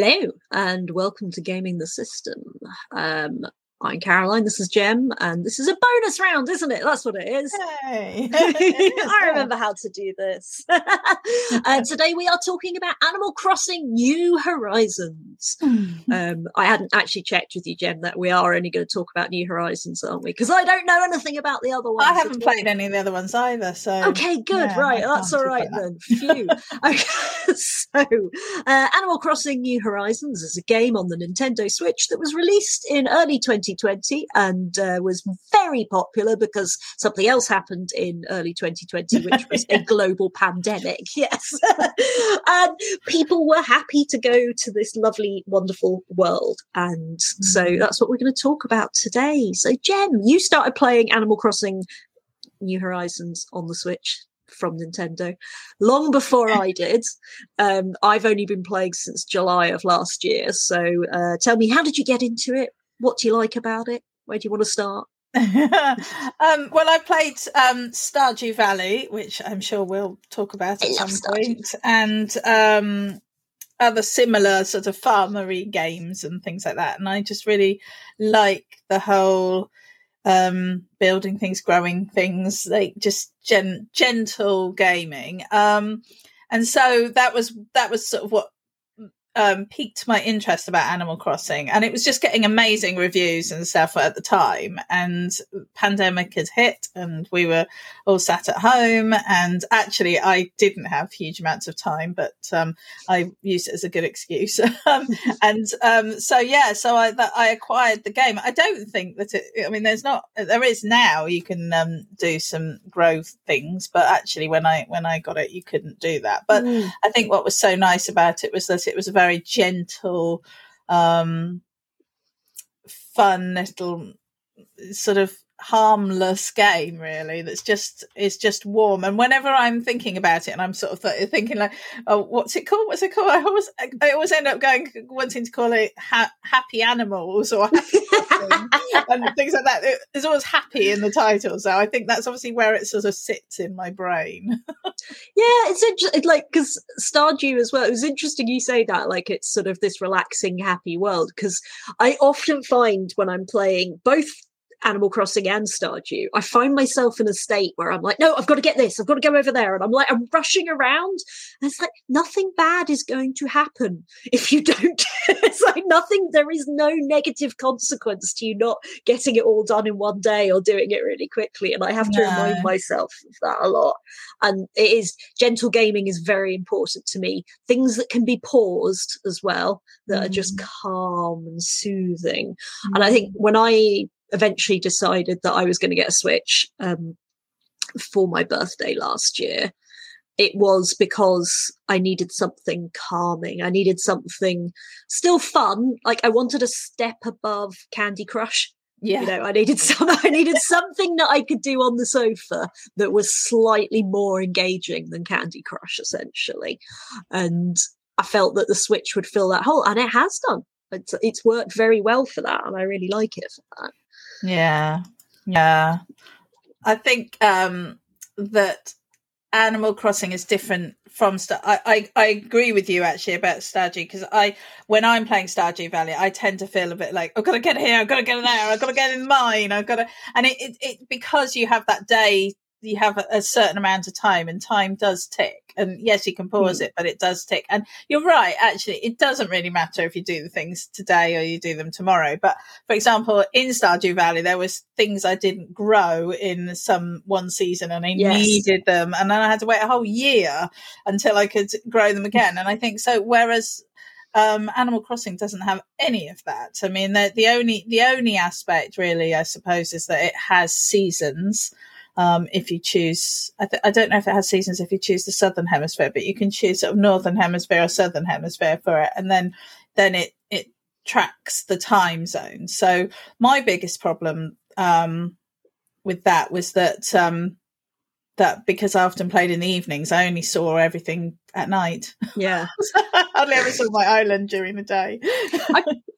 Hello and welcome to Gaming the System. Um, I'm Caroline, this is Jem, and this is a bonus round, isn't it? That's what it is. Hey. I remember how to do this. uh, today we are talking about Animal Crossing New Horizons. Um, I hadn't actually checked with you, Jem, that we are only going to talk about New Horizons, aren't we? Because I don't know anything about the other ones. I haven't played any of the other ones either, so Okay, good. yeah, right, that's all right then. Phew. okay, so uh, Animal Crossing New Horizons is a game on the Nintendo Switch that was released in early 2020 and uh, was very popular because something else happened in early 2020, which was a global pandemic. Yes, and people were happy to go to this lovely, wonderful world, and so Mm. that's what we're going to talk about today. So, Jem, you started playing Animal Crossing New Horizons on the Switch from Nintendo long before I did. Um, I've only been playing since July of last year. So uh, tell me, how did you get into it? What do you like about it? Where do you want to start? um, well, I played um, Stardew Valley, which I'm sure we'll talk about at some Stardew. point, and um, other similar sort of farmery games and things like that. And I just really like the whole um, building things, growing things, like just gen- gentle gaming. Um, and so that was that was sort of what um, piqued my interest about Animal Crossing, and it was just getting amazing reviews and stuff at the time. And pandemic had hit, and we were all sat at home. And actually, I didn't have huge amounts of time, but um, I used it as a good excuse. um, and um, so, yeah, so I that I acquired the game. I don't think that it. I mean, there's not. There is now. You can um, do some growth things, but actually, when I when I got it, you couldn't do that. But Mm. I think what was so nice about it was that it was a very gentle, um, fun little sort of harmless game really that's just is just warm. And whenever i'm thinking about it and i'm sort of th- thinking like oh what's it called? What's it called? I always i always end up going wanting to call it ha- happy animals or happy And things like that It- there's always happy in the title so i think that's obviously where it sort of sits in my brain Yeah, it's interesting, like because Stardew as well. It was interesting you say that, like it's sort of this relaxing, happy world. Because I often find when I'm playing both Animal Crossing and Stardew, I find myself in a state where I'm like, no, I've got to get this, I've got to go over there, and I'm like, I'm rushing around. And it's like nothing bad is going to happen if you don't. it's like nothing. There is no negative consequence to you not getting it all done in one day or doing it really quickly. And I have to remind myself of that a lot and it is gentle gaming is very important to me things that can be paused as well that are just mm. calm and soothing and i think mm. when i eventually decided that i was going to get a switch um, for my birthday last year. It was because i needed something calming. I needed something still fun like i wanted a step above candy crush. Yeah. you know i needed some i needed something that i could do on the sofa that was slightly more engaging than candy crush essentially. And i felt that the switch would fill that hole and it has done. It's, it's worked very well for that and i really like it for that Yeah. Yeah. I think um that Animal Crossing is different from Star I, I, I agree with you actually about Stardew because I when I'm playing Stardew Valley I tend to feel a bit like I've got to get here I've got to get there I've got to get in mine I've got to and it, it, it because you have that day you have a, certain amount of time and time does tick and yes you can pause it but it does tick and you're right actually it doesn't really matter if you do the things today or you do them tomorrow but for example in stardew valley there was things i didn't grow in some one season and i Yes. needed them and then i had to wait a whole year until i could grow them again and i think so whereas um, Animal Crossing doesn't have any of that. I mean, the, the only the only aspect, really, I suppose, is that it has seasons. Um, if you choose, I, th- I don't know if it has seasons if you choose the southern hemisphere, but you can choose sort of northern hemisphere or southern hemisphere for it, and then then it it tracks the time zone. So my biggest problem um, with that was that um, that because I often played in the evenings, I only saw everything at night. yeah I hardly ever saw my island during the day.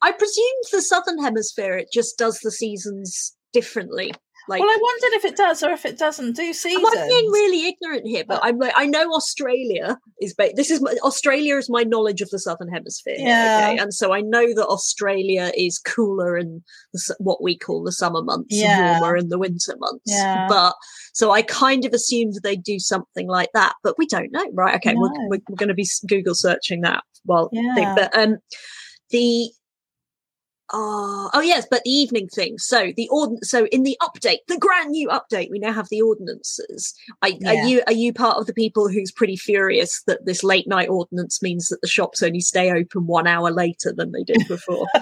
i presume the southern hemisphere it just does the seasons differently Like, well, I wondered if it does or if it doesn't do seasons. I'm being really ignorant here, but I'm like, I know Australia is. Ba- this is my, Australia is my knowledge of the southern hemisphere. Yeah. okay? and so I know that Australia is cooler in the, what we call the summer months, Yeah. and warmer in the winter months. Yeah. But so I kind of assumed they'd do something like that, but we don't know, right? Okay, we're, No. we're, we're going to be Google searching that while thing. Yeah. But um, the uh, oh yes, but the evening thing. So the ordin- So in the update, the grand new update, we now have the ordinances. I, Yeah. Are you are you part of the people who's pretty furious that this late night ordinance means that the shops only stay open one hour later than they did before?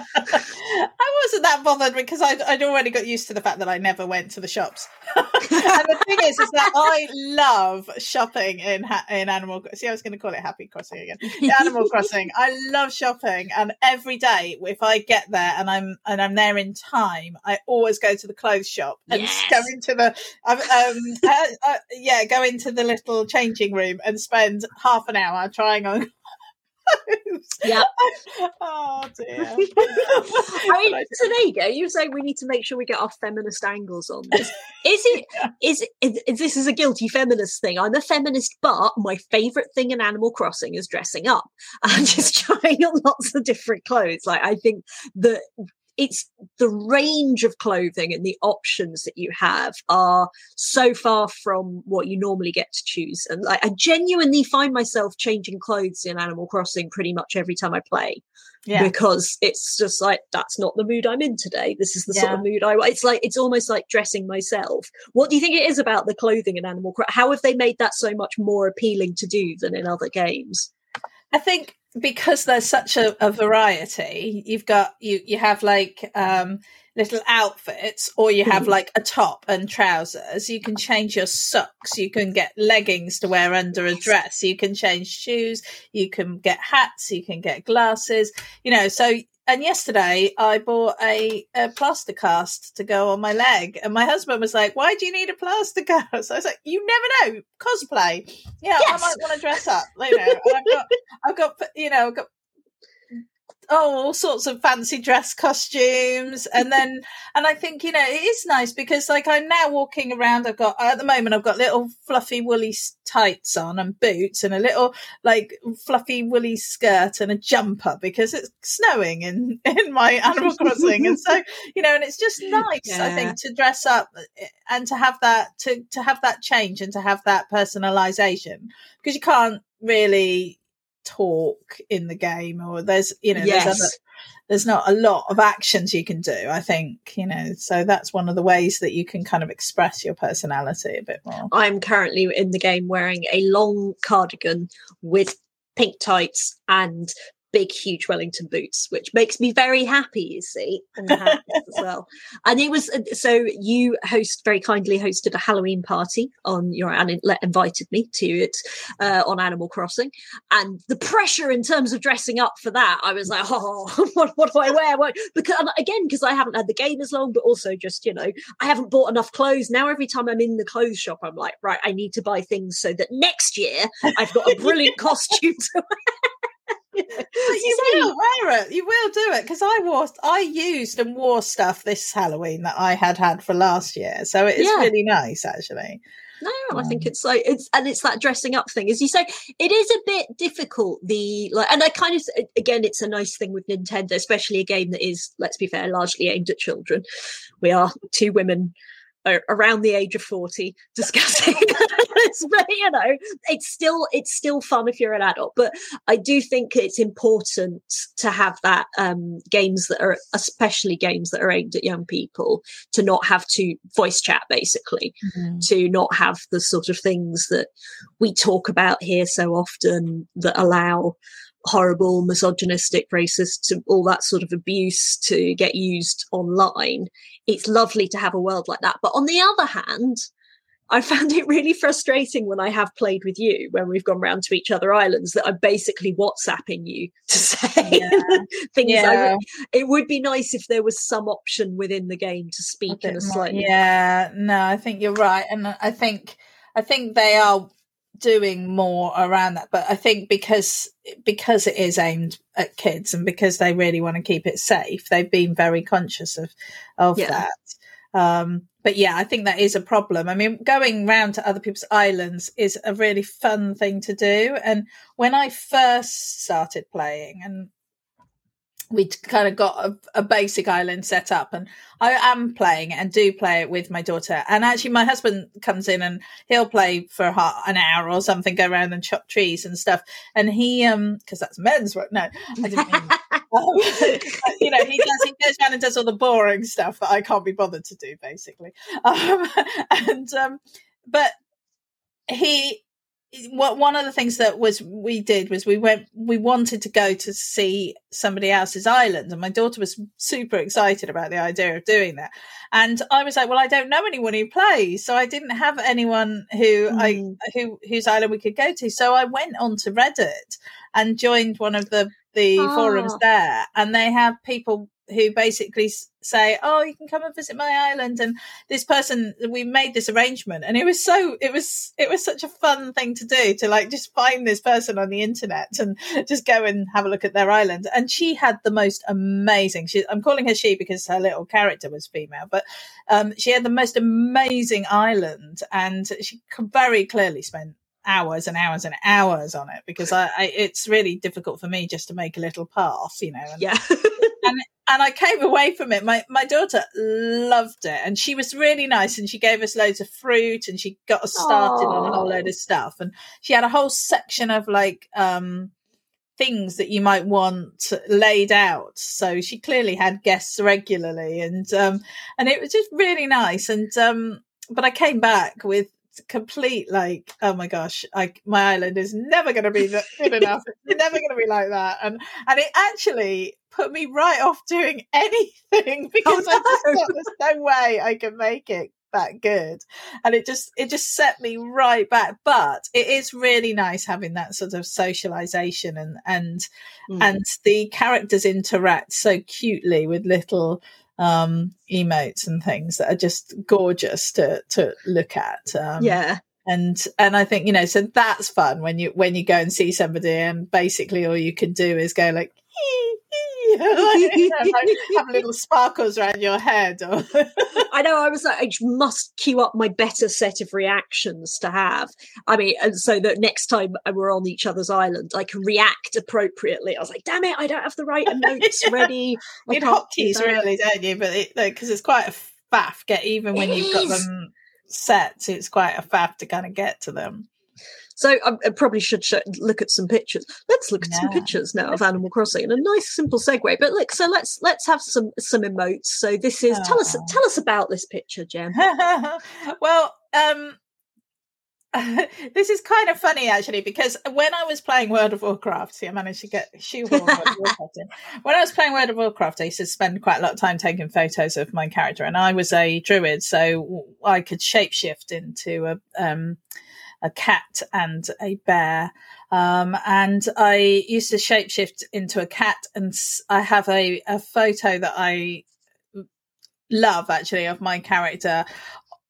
I wasn't that bothered because I'd, I'd already got used to the fact that I never went to the shops. and the thing is, is that I love shopping in ha- in Animal. See, I was going to call it Happy Crossing again. Animal Crossing. I love shopping, and every day if I get there and I'm and I'm there in time, I always go to the clothes shop and Yes. go into the um, um uh, uh, yeah go into the little changing room and spend half an hour trying on. Yeah. oh dear. I mean, so there you go. You're saying we need to make sure we get our feminist angles on this. Is it? Is, it, is this is a guilty feminist thing? I'm a feminist, but my favorite thing in Animal Crossing is dressing up and just trying on lots of different clothes. Like I think that it's the range of clothing and the options that you have are so far from what you normally get to choose. And like I genuinely find myself changing clothes in Animal Crossing pretty much every time I play yeah. because it's just like that's not the mood I'm in today. This is the sort of mood I. It's like it's almost like dressing myself. What do you think it is about the clothing in Animal Crossing? How have they made that so much more appealing to do than in other games? I think because there's such a, a variety, you've got you you have like um little outfits or you have Mhm. like a top and trousers. You can change your socks, you can get leggings to wear under a dress, you can change shoes, you can get hats, you can get glasses, you know, so and yesterday I bought a, a plaster cast to go on my leg, and my husband was like, "Why do you need a plaster cast?" I was like, "You never know, cosplay. Yeah, I might want to dress up, you know." I've got I've got, you know, I've got oh, all sorts of fancy dress costumes, and then, and I think you know it is nice because like I'm now walking around. I've got at the moment I've got little fluffy woolly tights on and boots and a little like fluffy woolly skirt and a jumper because it's snowing in in my Animal Crossing, and so you know, and it's just nice. I think to dress up eh, and to have that to to have that change and to have that personalization because you can't really talk in the game or there's you know there's other there's not a lot of actions you can do i think you know so that's one of the ways that you can kind of express your personality a bit more. I'm currently in the game wearing a long cardigan with pink tights and big, huge Wellington boots, which makes me very happy, you see, and as well. And it was uh, so you host very kindly hosted a Halloween party on your and invited me to it uh, on Animal Crossing, and the pressure in terms of dressing up for that, I was like, oh, what, what do I wear? What? Because again, because I haven't had the game as long, but also just you know, I haven't bought enough clothes. Now every time I'm in the clothes shop, I'm like, right, I need to buy things so that next year I've got a brilliant costume to wear. But you will wear it you will do it because i wore i used and wore stuff this halloween that i had had for last year so it is Yeah. really nice actually No, I think Um, it's like it's and it's that dressing up thing, as you say. It is a bit difficult. The like, and I kind of again, it's a nice thing with Nintendo, especially a game that is, let's be fair, largely aimed at children. We are two women around the age of forty discussing this, but you know, it's still it's still fun if you're an adult. But I do think it's important to have that um games that are especially games that are aimed at young people to not have to voice chat basically to not have the sort of things that we talk about here so often that allow horrible misogynistic racist all that sort of abuse to get used online it's lovely to have a world like that but on the other hand I found it really frustrating when I have played with you when we've gone round to each other islands that I'm basically WhatsApping you to say Yeah. things. I yeah it would be nice if there was some option within the game to speak in a slightly yeah no i think you're right and i think i think they are doing more around that but i think because because it is aimed at kids and because they really want to keep it safe they've been very conscious of of Yeah. that Um, but yeah, I think that is a problem. I mean, going round to other people's islands is a really fun thing to do. And when I first started playing, and we'd kind of got a, a, basic island set up and I am playing and do play it with my daughter. And actually my husband comes in and he'll play for an hour or something, go around and chop trees and stuff. And he, um, cause that's men's work. No, I didn't mean, um, you know, he does, he goes around and does all the boring stuff that I can't be bothered to do basically. Um, and, um, but he, what one of the things that was we did was we went we wanted to go to see somebody else's island and my daughter was super excited about the idea of doing that and i was like well i don't know anyone who plays so i didn't have anyone who mm. i who whose island we could go to so i went on to reddit and joined one of the the oh. forums there and they have people who basically say, "Oh, you can come and visit my island." And this person, we made this arrangement, and it was so it was it was such a fun thing to do to like just find this person on the internet and just go and have a look at their island. And she had the most amazing. She, I'm calling her she because her little character was female, but um, she had the most amazing island, and she very clearly spent hours and hours and hours on it because I, I, it's really difficult for me just to make a little path, you know. And, yeah. and and I came away from it. My my daughter loved it, and she was really nice, and she gave us loads of fruit, and she got us started Aww. on a whole load of stuff, and she had a whole section of like um things that you might want laid out. So she clearly had guests regularly, and um and it was just really nice, and um but I came back with complete like oh my gosh I, my island is never going to be good enough it's never going to be like that and and it actually put me right off doing anything because oh, no. I just thought there's no way I can make it that good and it just it just set me right back but it is really nice having that sort of socialization and and mm. and the characters interact so cutely with little um emotes and things that are just gorgeous to to look at um, yeah. and and I think you know so that's fun when you when you go and see somebody and basically all you can do is go like have little sparkles around your head. I know. I was like, I must queue up my better set of reactions to have. I mean, and so that next time uh, we're on each other's island, I can react appropriately. I was like, damn it, I don't have the right emotes ready. You hotkeys, really, don't you? But because it, it's quite a faff. Get even when it you've is. got them set, it's quite a faff to kind of get to them. So I, I probably should sh- look at some pictures. Let's look at yeah. some pictures now of Animal Crossing and a nice simple segue. But look, so let's let's have some some emotes. So this is oh. tell us tell us about this picture, Jem. well, um, this is kind of funny actually because when I was playing World of Warcraft, see, I managed to get shoehorn World of Warcraft in. When I was playing World of Warcraft, I used to spend quite a lot of time taking photos of my character, and I was a druid, so I could shapeshift into a um, a cat and a bear. Um, and I used to shapeshift into a cat, and I have a, a photo that I love actually of my character.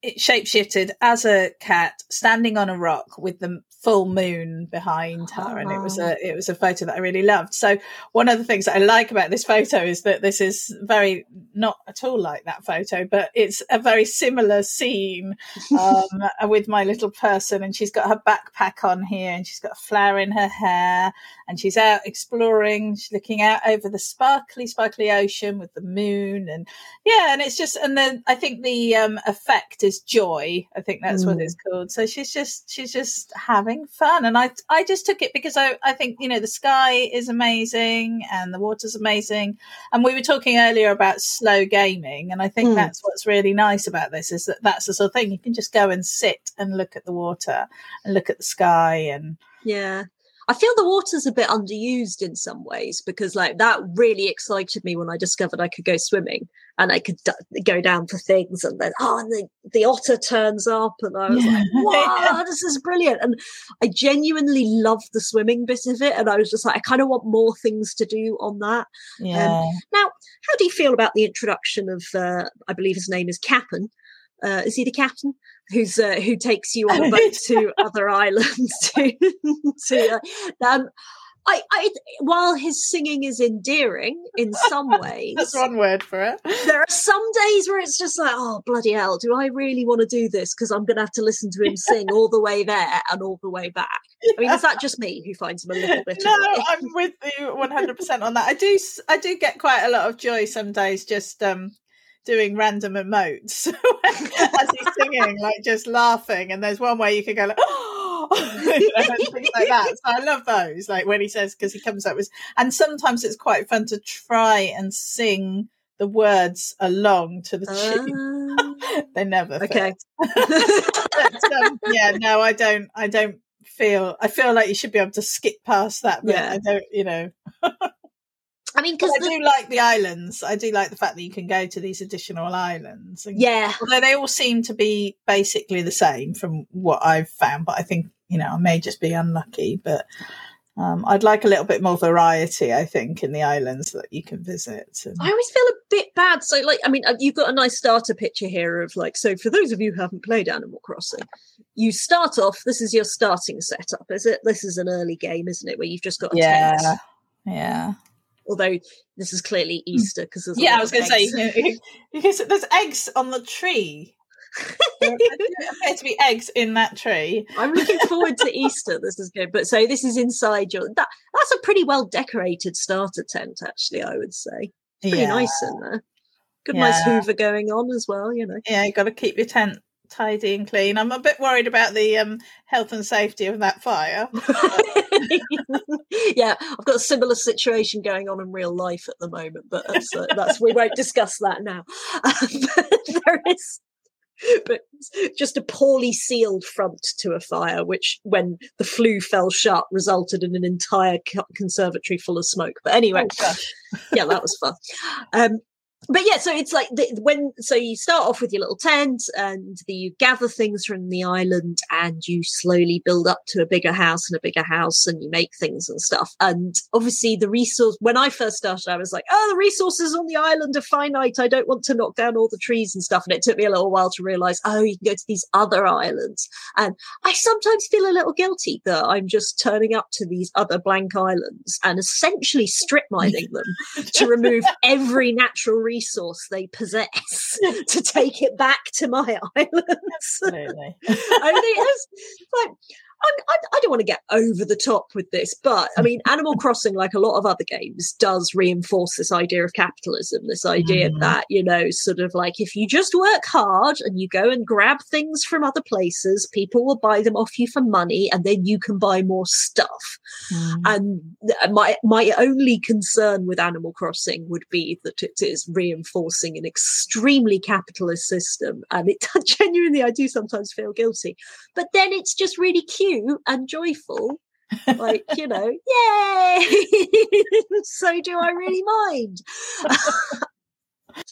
It shapeshifted as a cat standing on a rock with the full moon behind her, oh, and it was a it was a photo that I really loved. So one of the things that I like about this photo is that this is very not at all like that photo, but it's a very similar scene um, with my little person, and she's got her backpack on here, and she's got a flower in her hair, and she's out exploring. She's looking out over the sparkly, sparkly ocean with the moon, and yeah, and it's just and then I think the um, effect is joy. I think that's mm. what it's called. So she's just she's just having having fun. And I, I just took it because I, I think, you know, the sky is amazing and the water's amazing. And we were talking earlier about slow gaming. And I think mm. that's what's really nice about this is that that's the sort of thing you can just go and sit and look at the water and look at the sky and, yeah. I feel the water's a bit underused in some ways because like that really excited me when I discovered I could go swimming and I could d- go down for things and then oh and the, the otter turns up and I was like wow this is brilliant and I genuinely love the swimming bit of it and I was just like I kind of want more things to do on that. Um, yeah. Um, now, how do you feel about the introduction of uh, I believe his name is Kapp'n? Uh, is he the captain? who's uh, who takes you on a boat to other islands to, to uh, um, I, I, while his singing is endearing in some ways, that's one word for it. There are some days where it's just like, oh bloody hell, do I really want to do this? Because I'm going to have to listen to him sing all the way there and all the way back. I mean, is that just me who finds him a little bit? no, I'm with you 100 percent on that. I do, I do get quite a lot of joy some days just um doing random emotes as he's singing, like just laughing. And there's one where you can go like, oh you know, things like that. So I love those, like when he says, because he comes up with, and sometimes it's quite fun to try and sing the words along to the tune. Uh, they never. Okay. but, um, yeah, no, I don't. I don't feel. I feel like you should be able to skip past that bit. Yeah. I don't. You know. I mean, because I do like the islands. I do like the fact that you can go to these additional islands. And, yeah. Although they all seem to be basically the same from what I've found, but I think you know I may just be unlucky. But um, I'd like a little bit more variety. I think in the islands that you can visit. And... I always feel a bit bad. So, like, I mean, uh, you've got a nice starter picture here of like. So, for those of you who haven't played Animal Crossing, you start off. This is your starting setup, is it? This is an early game, isn't it? Where you've just got a yeah. tent. Yeah although this is clearly hmm. Easter because there's yeah, I was going to say because there's eggs on the tree. there appear to be eggs in that tree. I'm looking forward to Easter. This is good, but so this is inside your. That that's a pretty well decorated starter tent, actually. I would say pretty yeah. nice in there. Good, yeah. nice Hoover going on as well. You know. Yeah, you got to keep your tent tidy and clean. I'm a bit worried about the um, health and safety of that fire. yeah, I've got a similar situation going on in real life at the moment, but that's, uh, that's we won't discuss that now. Um, there is. But just a poorly sealed front to a fire, which, when the flue fell shut, resulted in an entire conservatory full of smoke. But anyway, oh, yeah, that was fun. Um, but yeah, so it's like the, when so you start off with your little tent and the, you gather things from the island and you slowly build up to a bigger house and a bigger house and you make things and stuff. And obviously the resource when I first started, I was like, oh, the resources on the island are finite. I don't want to knock down all the trees and stuff. And it took me a little while to realize, oh, you can go to these other islands. And I sometimes feel a little guilty that I'm just turning up to these other blank islands and essentially strip mining them to remove every natural resource they possess to take it back to my islands. Absolutely. I mean, it's like I, I, don't want to get over the top with this, but I mean, Animal Crossing, like a lot of other games, does reinforce this idea of capitalism. This idea mm. that you know, sort of like if you just work hard and you go and grab things from other places, people will buy them off you for money, and then you can buy more stuff. Mm. And my my only concern with Animal Crossing would be that it is reinforcing an extremely capitalist system, and it genuinely, I do sometimes feel guilty. But then it's just really cute and joyful like you know yay! So do i really mind?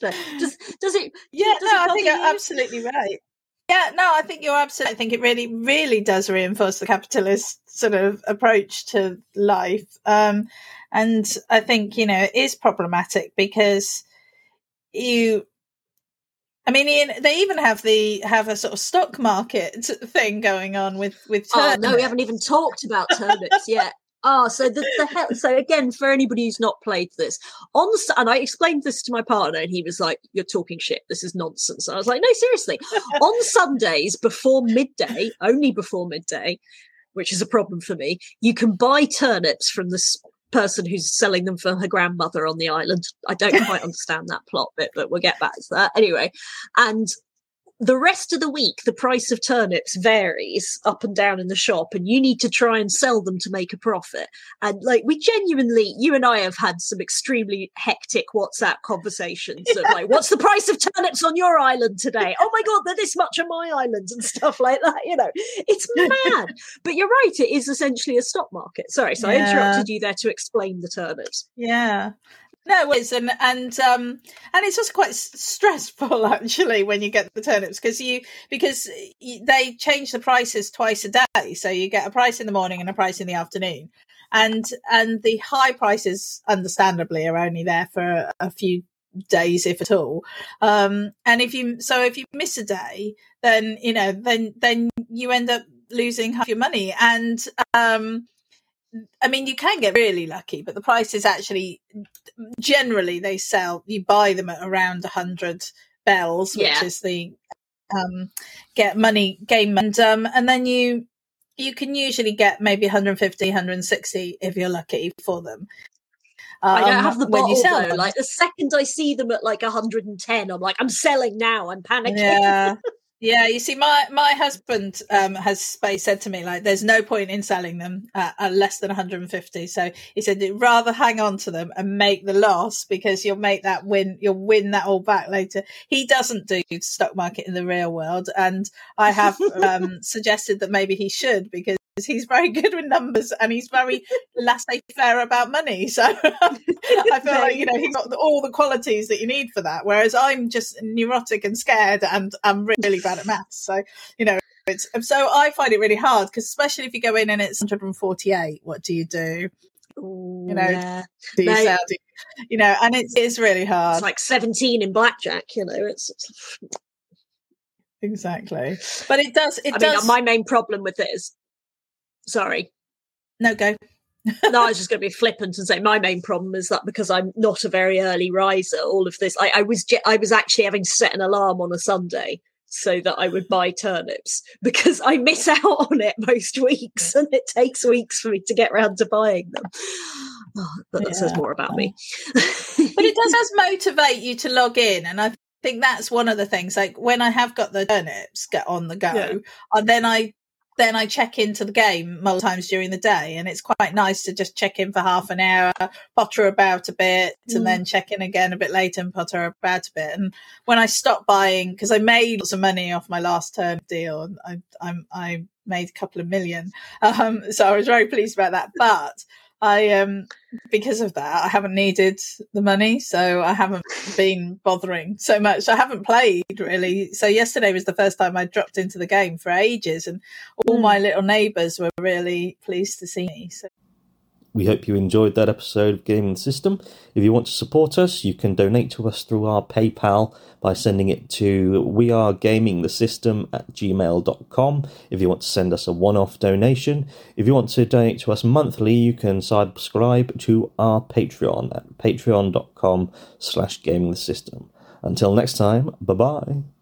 Does does it yeah does no it i think you're absolutely right. Yeah no i think you're absolutely i think it really really does reinforce the capitalist sort of approach to life. Um and i think you know it is problematic because you I mean, Ian, they even have the have a sort of stock market thing going on with with turnips. Oh no, we haven't even talked about turnips yet. Oh, so the, the hell, so again, for anybody who's not played this, on and I explained this to my partner, and he was like, "You're talking shit. This is nonsense." And I was like, "No, seriously." on Sundays before midday, only before midday, which is a problem for me, you can buy turnips from the person who's selling them for her grandmother on the island. I don't quite understand that plot bit, but we'll get back to that. Anyway, and the rest of the week, the price of turnips varies up and down in the shop, and you need to try and sell them to make a profit. And like, we genuinely, you and I have had some extremely hectic WhatsApp conversations of like, what's the price of turnips on your island today? Oh my God, they're this much on my island and stuff like that. You know, it's mad. but you're right, it is essentially a stock market. Sorry, so yeah. I interrupted you there to explain the turnips. Yeah. No, it's and and um and it's also quite stressful actually when you get the turnips because you because they change the prices twice a day, so you get a price in the morning and a price in the afternoon, and and the high prices, understandably, are only there for a few days if at all. Um and if you so if you miss a day then you know then then you end up losing half your money. And um I mean, you can get really lucky, but the price is actually generally they sell. You buy them at around a hundred bells, which Yeah. is the um, get money game, and um, and then you you can usually get maybe 150, 160 if you're lucky for them. I don't um, have the when bottle you sell though. them. Like the second I see them at like 110, I'm like, I'm selling now. I'm panicking. yeah yeah you see my my husband um has ba- said to me like there's no point in selling them at, at less than 150 so he said rather hang on to them and make the loss because you'll make that win you'll win that all back later. He doesn't do stock market in the real world and i have um suggested that maybe he should because he's very good with numbers and he's very laissez-faire about money so i feel like you know he's got all the qualities that you need for that whereas i'm just neurotic and scared and i'm really bad at maths so you know it's so i find it really hard because especially if you go in and it's 148 what do you do Ooh, You know, yeah. do you No. sell do you, you know and it's it's really hard it's like 17 in blackjack. You know, it's. it's exactly but it does it I does mean, my main problem with it is. Sorry, no go no, I was just going to be flippant and say my main problem is that because I'm not a very early riser, all of this, I, I was ge- I was actually having to set an alarm on a Sunday so that I would buy turnips because I miss out on it most weeks, and it takes weeks for me to get round to buying them. Oh, but that says more about me. but it does, does motivate you to log in and i think that's one of the things like when i have got the turnips get on the go Yeah. and then i then i check into the game multiple times during the day and it's quite nice to just check in for half an hour potter about a bit Mm. and then check in again a bit later and potter about a bit. And when i stopped buying because i made lots of money off my last term deal and i i'm i made a couple of million. Um so i was very pleased about that. But I um because of that I haven't needed the money, so I haven't been bothering so much. I haven't played really. So yesterday was the first time I dropped into the game for ages, and all Mm. my little neighbours were really pleased to see me. So We hope you enjoyed that episode of Gaming the System. If you want to support us, you can donate to us through our PayPal by sending it to wearegamingthesystem at gmail.com if you want to send us a one-off donation. If you want to donate to us monthly, you can subscribe to our Patreon at patreon.com slash gamingthesystem. Until next time, bye-bye.